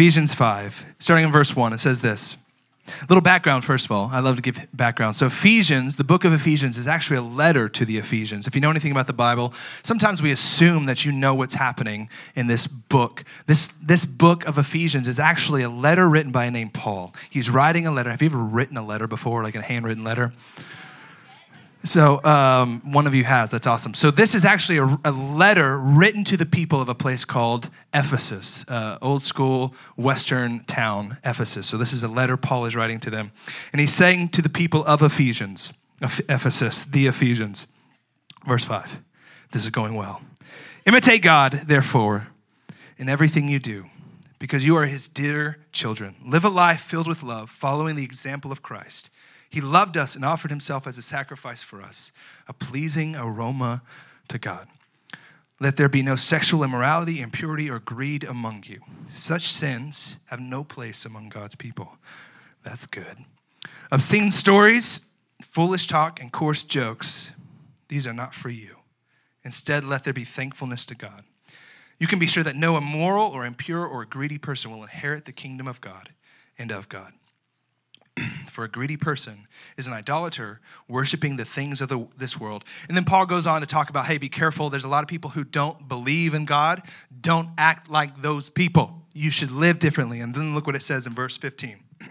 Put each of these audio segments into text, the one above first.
Ephesians 5, starting in verse 1, it says this. A little background, first of all. I love to give background. So, Ephesians, the book of Ephesians, is actually a letter to the Ephesians. If you know anything about the Bible, sometimes we assume that you know what's happening in this book. This, this book of Ephesians is actually a letter written by a named Paul. He's writing a letter. Have you ever written a letter before, like a handwritten letter? So, um, one of you has. That's awesome. So, this is actually a, a letter written to the people of a place called Ephesus, uh, old school Western town, Ephesus. So, this is a letter Paul is writing to them. And he's saying to the people of Ephesians, Ephesus, the Ephesians, verse 5. This is going well. Imitate God, therefore, in everything you do, because you are his dear children. Live a life filled with love, following the example of Christ. He loved us and offered himself as a sacrifice for us, a pleasing aroma to God. Let there be no sexual immorality, impurity, or greed among you. Such sins have no place among God's people. That's good. Obscene stories, foolish talk, and coarse jokes, these are not for you. Instead, let there be thankfulness to God. You can be sure that no immoral or impure or greedy person will inherit the kingdom of God and of God. for a greedy person is an idolater worshiping the things of the, this world. And then Paul goes on to talk about hey, be careful. There's a lot of people who don't believe in God. Don't act like those people. You should live differently. And then look what it says in verse 15.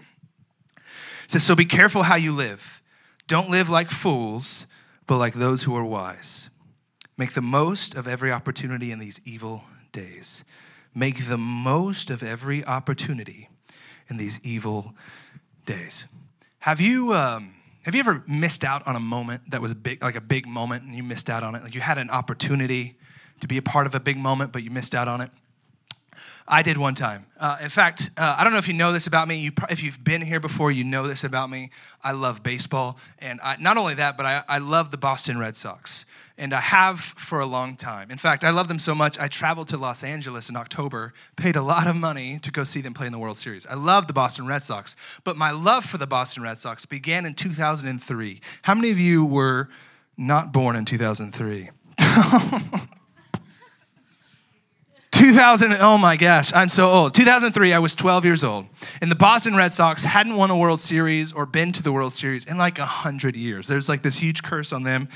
It says, So be careful how you live. Don't live like fools, but like those who are wise. Make the most of every opportunity in these evil days. Make the most of every opportunity in these evil days. Have you um, have you ever missed out on a moment that was big, like a big moment, and you missed out on it? Like you had an opportunity to be a part of a big moment, but you missed out on it. I did one time. Uh, in fact, uh, I don't know if you know this about me. You, if you've been here before, you know this about me. I love baseball. And I, not only that, but I, I love the Boston Red Sox and I have for a long time. In fact, I love them so much, I traveled to Los Angeles in October, paid a lot of money to go see them play in the World Series. I love the Boston Red Sox, but my love for the Boston Red Sox began in 2003. How many of you were not born in 2003? 2000, oh my gosh, I'm so old. 2003, I was 12 years old. And the Boston Red Sox hadn't won a World Series or been to the World Series in like 100 years. There's like this huge curse on them.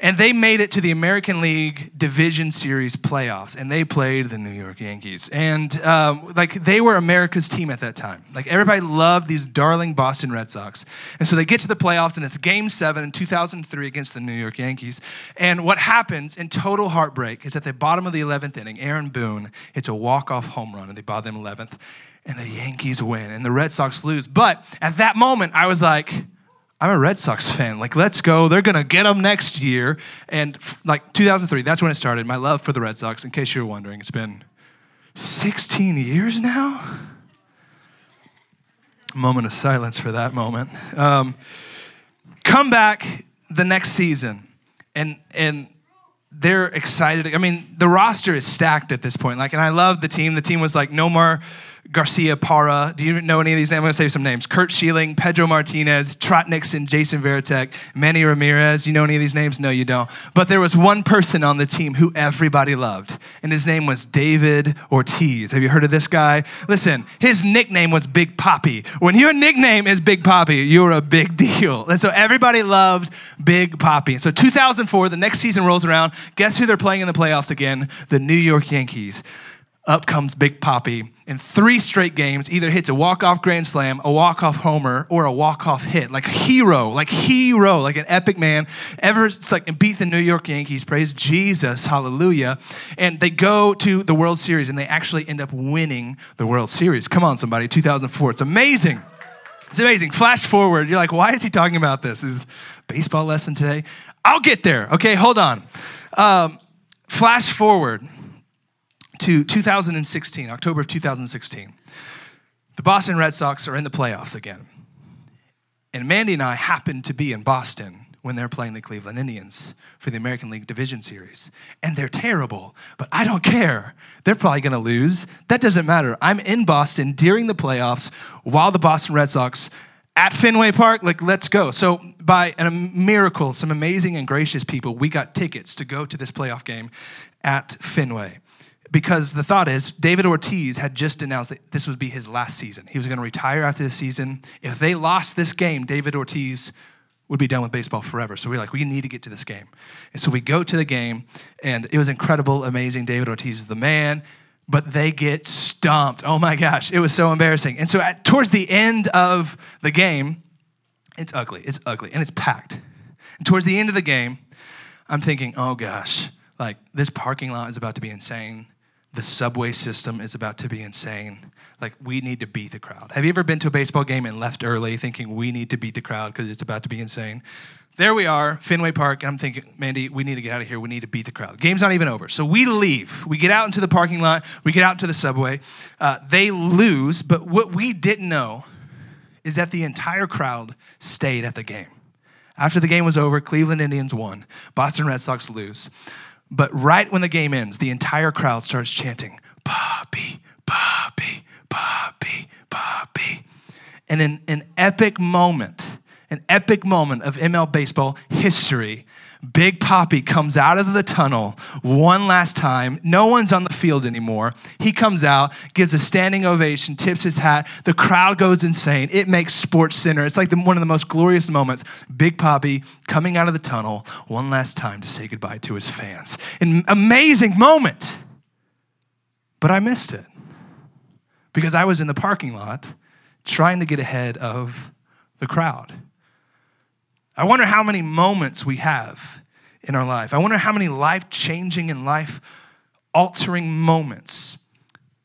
And they made it to the American League Division Series playoffs, and they played the New York Yankees. And um, like they were America's team at that time. Like everybody loved these darling Boston Red Sox. And so they get to the playoffs, and it's Game Seven in 2003 against the New York Yankees. And what happens in total heartbreak is at the bottom of the 11th inning, Aaron Boone hits a walk-off home run, and they bottom 11th, and the Yankees win, and the Red Sox lose. But at that moment, I was like I'm a Red Sox fan. Like, let's go. They're going to get them next year. And like 2003, that's when it started. My love for the Red Sox, in case you're wondering, it's been 16 years now. Moment of silence for that moment. Um, come back the next season, and and they're excited. I mean, the roster is stacked at this point. Like, and I love the team. The team was like Nomar Garciaparra. Do you know any of these names? I'm going to say some names. Curt Schilling, Pedro Martinez, Trot Nixon, Jason Varitek, Manny Ramirez. You know any of these names? No, you don't. But there was one person on the team who everybody loved, and his name was David Ortiz. Have you heard of this guy? Listen, his nickname was Big Papi. When your nickname is Big Papi, you're a big deal. And so everybody loved Big Papi. So 2004, the next season rolls around. Guess who they're playing in the playoffs again? The New York Yankees up comes Big Papi in three straight games, either hits a walk-off grand slam, a walk-off homer, or a walk-off hit. Like a hero, like hero, like an epic man. Ever it's like beat the New York Yankees. Praise Jesus, hallelujah. And they go to the World Series and they actually end up winning the World Series. Come on, somebody, 2004. It's amazing. It's amazing. Flash forward. You're like, why is he talking about this? Is baseball lesson today? I'll get there. Okay, hold on. Um, flash forward to 2016, October of 2016. The Boston Red Sox are in the playoffs again. And Mandy and I happened to be in Boston when they're playing the Cleveland Indians for the American League Division Series. And they're terrible, but I don't care. They're probably going to lose. That doesn't matter. I'm in Boston during the playoffs while the Boston Red Sox at Fenway Park, like, let's go. So, by a miracle, some amazing and gracious people, we got tickets to go to this playoff game at Fenway because the thought is David Ortiz had just announced that this would be his last season. He was going to retire after the season. If they lost this game, David Ortiz would be done with baseball forever. So we are like, we need to get to this game. And so we go to the game, and it was incredible, amazing. David Ortiz is the man, but they get stomped. Oh my gosh, it was so embarrassing. And so at, towards the end of the game, it's ugly, it's ugly, and it's packed. And towards the end of the game, I'm thinking, oh gosh, like this parking lot is about to be insane. The subway system is about to be insane. Like, we need to beat the crowd. Have you ever been to a baseball game and left early thinking we need to beat the crowd because it's about to be insane? There we are, Fenway Park, I'm thinking, Mandy, we need to get out of here. We need to beat the crowd. Game's not even over. So we leave. We get out into the parking lot, we get out to the subway. Uh, they lose, but what we didn't know is that the entire crowd stayed at the game. After the game was over, Cleveland Indians won, Boston Red Sox lose. But right when the game ends, the entire crowd starts chanting, Papi, Papi, Papi, Papi. And in an epic moment, an epic moment of ML baseball history, Big Papi comes out of the tunnel one last time. No one's on the field anymore. He comes out, gives a standing ovation, tips his hat. The crowd goes insane. It makes SportsCenter. It's like the, one of the most glorious moments. Big Papi coming out of the tunnel one last time to say goodbye to his fans. An amazing moment. But I missed it because I was in the parking lot trying to get ahead of the crowd. I wonder how many moments we have in our life. I wonder how many life changing and life altering moments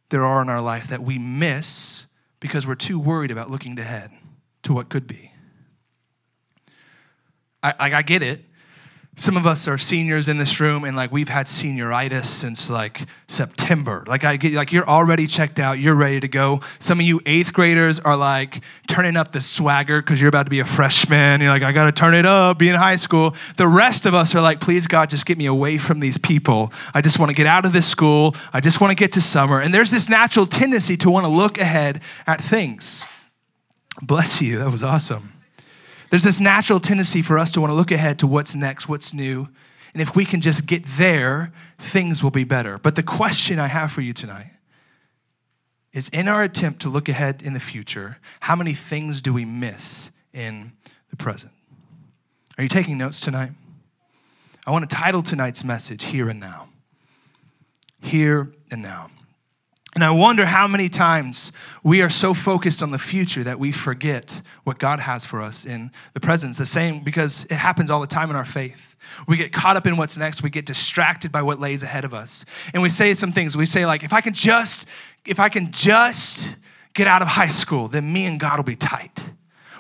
there are in our life that we miss because we're too worried about looking ahead to what could be. I, I, I get it some of us are seniors in this room and like we've had senioritis since like september. Like i get like you're already checked out. You're ready to go. Some of you eighth graders are like turning up the swagger because you're about to be a freshman. You're like i gotta turn it up be in high school. The rest of us are like please god just get me away from these people. I just want to get out of this school. I just want to get to summer. And there's this natural tendency to want to look ahead at things. Bless you. That was awesome there's this natural tendency for us to want to look ahead to what's next, what's new. And if we can just get there, things will be better. But the question I have for you tonight is in our attempt to look ahead in the future, how many things do we miss in the present? Are you taking notes tonight? I want to title tonight's message Here and Now. Here and Now. And I wonder how many times we are so focused on the future that we forget what God has for us in the present. The same because it happens all the time in our faith. We get caught up in what's next, we get distracted by what lays ahead of us. And we say some things. We say like if I can just if I can just get out of high school, then me and God will be tight.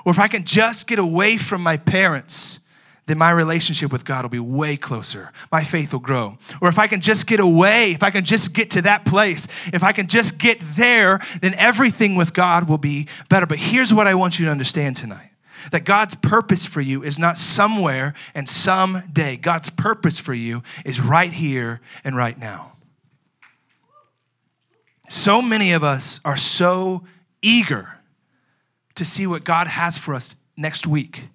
Or if I can just get away from my parents, then my relationship with God will be way closer. My faith will grow. Or if I can just get away, if I can just get to that place, if I can just get there, then everything with God will be better. But here's what I want you to understand tonight that God's purpose for you is not somewhere and someday. God's purpose for you is right here and right now. So many of us are so eager to see what God has for us next week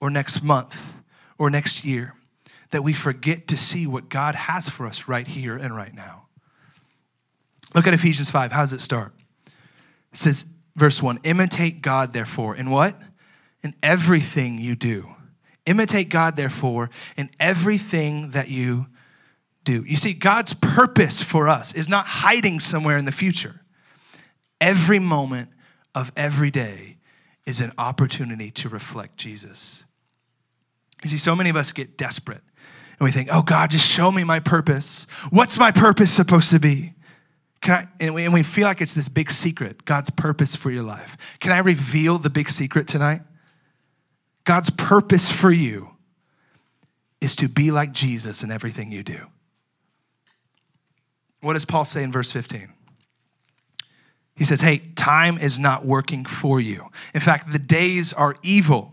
or next month or next year that we forget to see what God has for us right here and right now. Look at Ephesians 5. How does it start? It says, verse 1 Imitate God, therefore, in what? In everything you do. Imitate God, therefore, in everything that you do. You see, God's purpose for us is not hiding somewhere in the future. Every moment of every day is an opportunity to reflect Jesus. You see, so many of us get desperate and we think, oh God, just show me my purpose. What's my purpose supposed to be? Can I, and, we, and we feel like it's this big secret, God's purpose for your life. Can I reveal the big secret tonight? God's purpose for you is to be like Jesus in everything you do. What does Paul say in verse 15? He says, Hey, time is not working for you. In fact, the days are evil,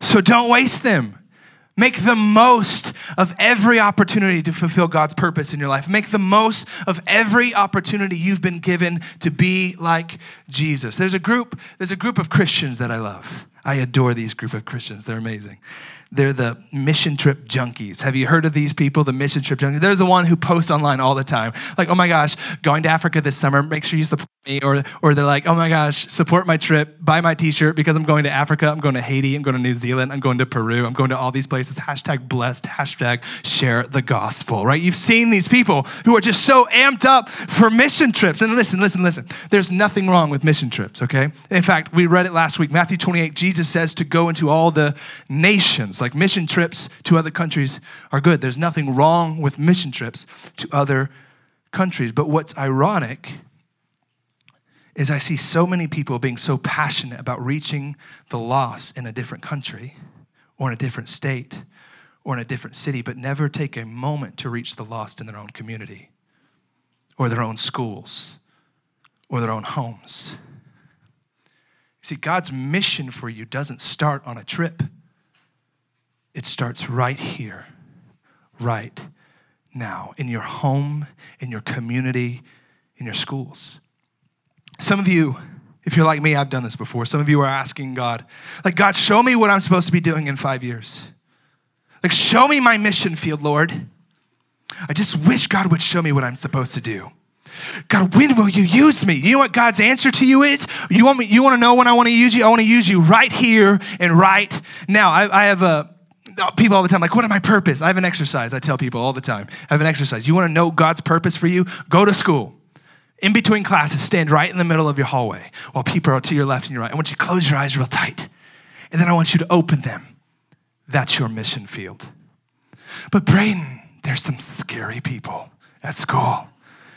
so don't waste them. Make the most of every opportunity to fulfill God's purpose in your life. Make the most of every opportunity you've been given to be like Jesus. There's a group, there's a group of Christians that I love. I adore these group of Christians. They're amazing. They're the mission trip junkies. Have you heard of these people, the mission trip junkies? They're the one who post online all the time. Like, oh my gosh, going to Africa this summer, make sure you support me. Or, or they're like, oh my gosh, support my trip, buy my t-shirt because I'm going to Africa, I'm going to Haiti, I'm going to New Zealand, I'm going to Peru, I'm going to all these places. Hashtag blessed, hashtag share the gospel, right? You've seen these people who are just so amped up for mission trips. And listen, listen, listen. There's nothing wrong with mission trips, okay? In fact, we read it last week. Matthew 28, Jesus says to go into all the nations like mission trips to other countries are good. There's nothing wrong with mission trips to other countries. But what's ironic is I see so many people being so passionate about reaching the lost in a different country or in a different state or in a different city, but never take a moment to reach the lost in their own community or their own schools or their own homes. See, God's mission for you doesn't start on a trip. It starts right here, right now, in your home, in your community, in your schools. Some of you, if you're like me, I've done this before. Some of you are asking God, like, God, show me what I'm supposed to be doing in five years. Like, show me my mission field, Lord. I just wish God would show me what I'm supposed to do. God, when will you use me? You know what God's answer to you is? You want me? You want to know when I want to use you? I want to use you right here and right now. I, I have a people all the time like what is my purpose? I have an exercise i tell people all the time. I have an exercise. You want to know god's purpose for you? Go to school. In between classes stand right in the middle of your hallway while people are to your left and your right. I want you to close your eyes real tight. And then i want you to open them. That's your mission field. But braden there's some scary people at school.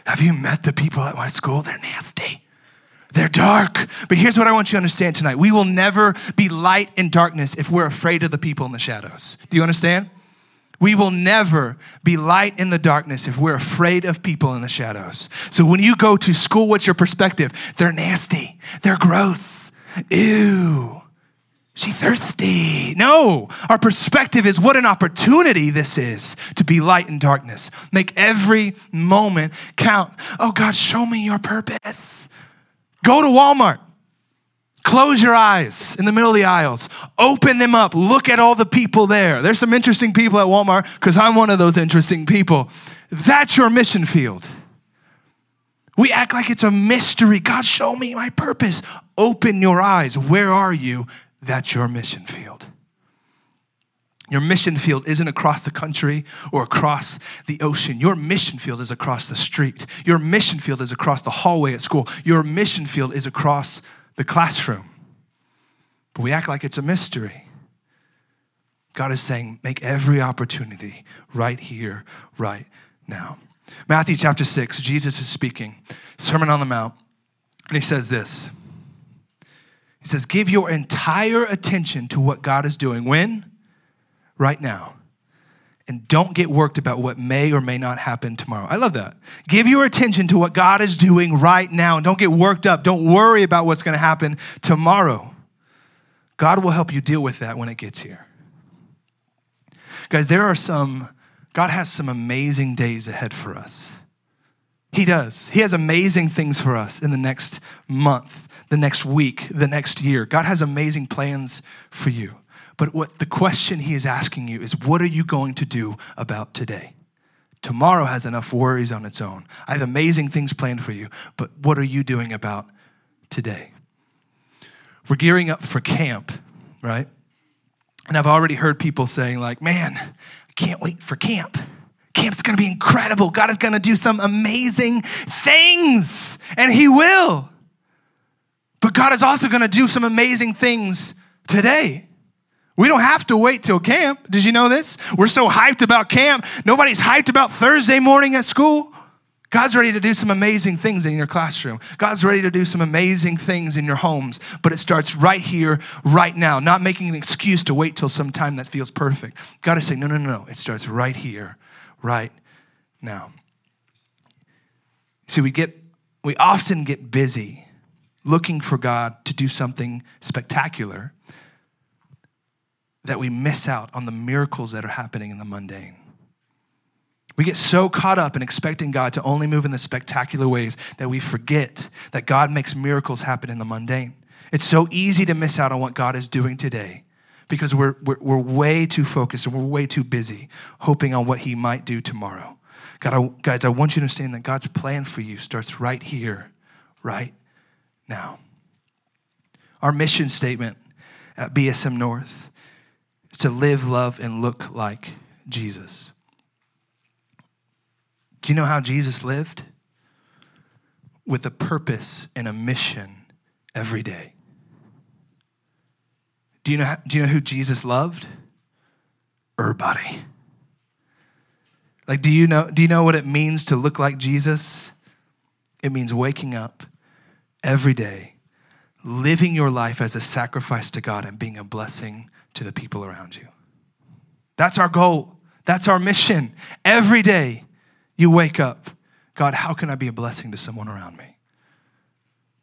Have you met the people at my school? They're nasty they're dark. But here's what I want you to understand tonight we will never be light in darkness if we're afraid of the people in the shadows. Do you understand? We will never be light in the darkness if we're afraid of people in the shadows. So when you go to school, what's your perspective? They're nasty, they're gross. Ew. She thirsty. No, our perspective is what an opportunity this is to be light in darkness. Make every moment count. Oh God, show me your purpose. Go to Walmart. Close your eyes in the middle of the aisles. Open them up. Look at all the people there. There's some interesting people at Walmart because I'm one of those interesting people. That's your mission field. We act like it's a mystery. God, show me my purpose. Open your eyes. Where are you? That's your mission field. Your mission field isn't across the country or across the ocean. Your mission field is across the street. Your mission field is across the hallway at school. Your mission field is across the classroom. But we act like it's a mystery. God is saying, make every opportunity right here, right now. Matthew chapter 6, Jesus is speaking, Sermon on the Mount, and he says this. He says, Give your entire attention to what God is doing. When? Right now. And don't get worked about what may or may not happen tomorrow. I love that. Give your attention to what God is doing right now and don't get worked up. Don't worry about what's going to happen tomorrow. God will help you deal with that when it gets here. Guys, there are some, God has some amazing days ahead for us. He does. He has amazing things for us in the next month, the next week, the next year. God has amazing plans for you. But what the question he is asking you is what are you going to do about today? Tomorrow has enough worries on its own. I have amazing things planned for you, but what are you doing about today? We're gearing up for camp, right? And I've already heard people saying, like, man, I can't wait for camp. Camp's gonna be incredible. God is gonna do some amazing things, and He will. But God is also gonna do some amazing things today. We don't have to wait till camp. Did you know this? We're so hyped about camp. Nobody's hyped about Thursday morning at school. God's ready to do some amazing things in your classroom. God's ready to do some amazing things in your homes, but it starts right here, right now, not making an excuse to wait till some time that feels perfect. God is saying, no, no, no, no. It starts right here, right now. See, we get, we often get busy looking for God to do something spectacular that we miss out on the miracles that are happening in the mundane. We get so caught up in expecting God to only move in the spectacular ways that we forget that God makes miracles happen in the mundane. It's so easy to miss out on what God is doing today because we're, we're, we're way too focused and we're way too busy hoping on what He might do tomorrow. God, I, guys, I want you to understand that God's plan for you starts right here, right now. Our mission statement at BSM North is to live, love, and look like Jesus. Do you know how Jesus lived? With a purpose and a mission every day. Do you know, how, do you know who Jesus loved? Everybody. Like, do you know, do you know what it means to look like Jesus? It means waking up every day, living your life as a sacrifice to God and being a blessing to the people around you. That's our goal. That's our mission. Every day you wake up, God, how can I be a blessing to someone around me?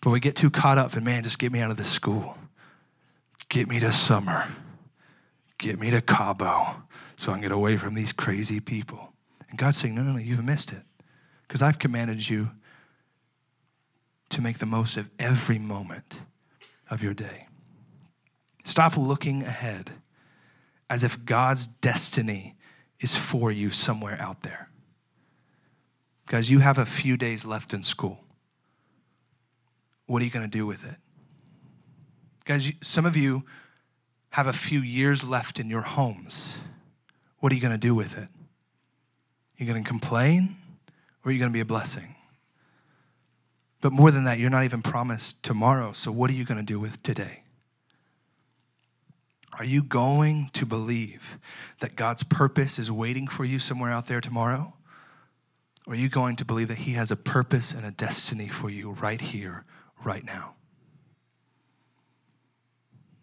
But we get too caught up in, man, just get me out of this school. Get me to summer. Get me to Cabo so I can get away from these crazy people. And God's saying, no, no, no, you've missed it. Because I've commanded you to make the most of every moment of your day. Stop looking ahead as if God's destiny is for you somewhere out there. Guys, you have a few days left in school. What are you going to do with it? Guys, some of you have a few years left in your homes. What are you going to do with it? You going to complain or are you going to be a blessing? But more than that, you're not even promised tomorrow. So, what are you going to do with today? Are you going to believe that God's purpose is waiting for you somewhere out there tomorrow? Or are you going to believe that He has a purpose and a destiny for you right here, right now?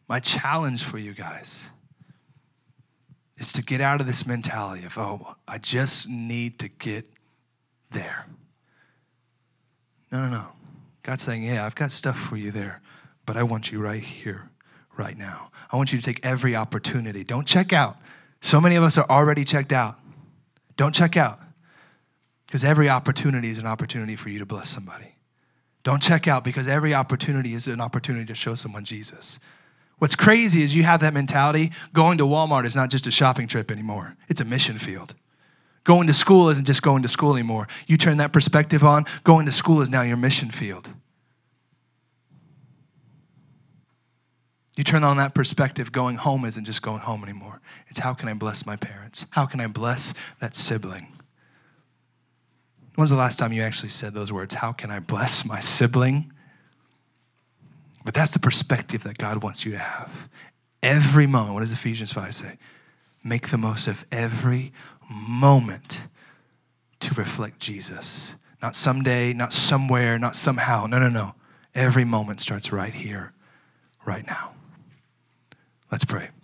My challenge for you guys is to get out of this mentality of, oh, I just need to get there. No, no, no. God's saying, yeah, I've got stuff for you there, but I want you right here right now. I want you to take every opportunity. Don't check out. So many of us are already checked out. Don't check out because every opportunity is an opportunity for you to bless somebody. Don't check out because every opportunity is an opportunity to show someone Jesus. What's crazy is you have that mentality. Going to Walmart is not just a shopping trip anymore, it's a mission field. Going to school isn't just going to school anymore. You turn that perspective on, going to school is now your mission field. You turn on that perspective, going home isn't just going home anymore. It's how can I bless my parents? How can I bless that sibling? When's the last time you actually said those words? How can I bless my sibling? But that's the perspective that God wants you to have. Every moment, what does Ephesians 5 say? Make the most of every moment to reflect Jesus. Not someday, not somewhere, not somehow. No, no, no. Every moment starts right here, right now. Let's pray.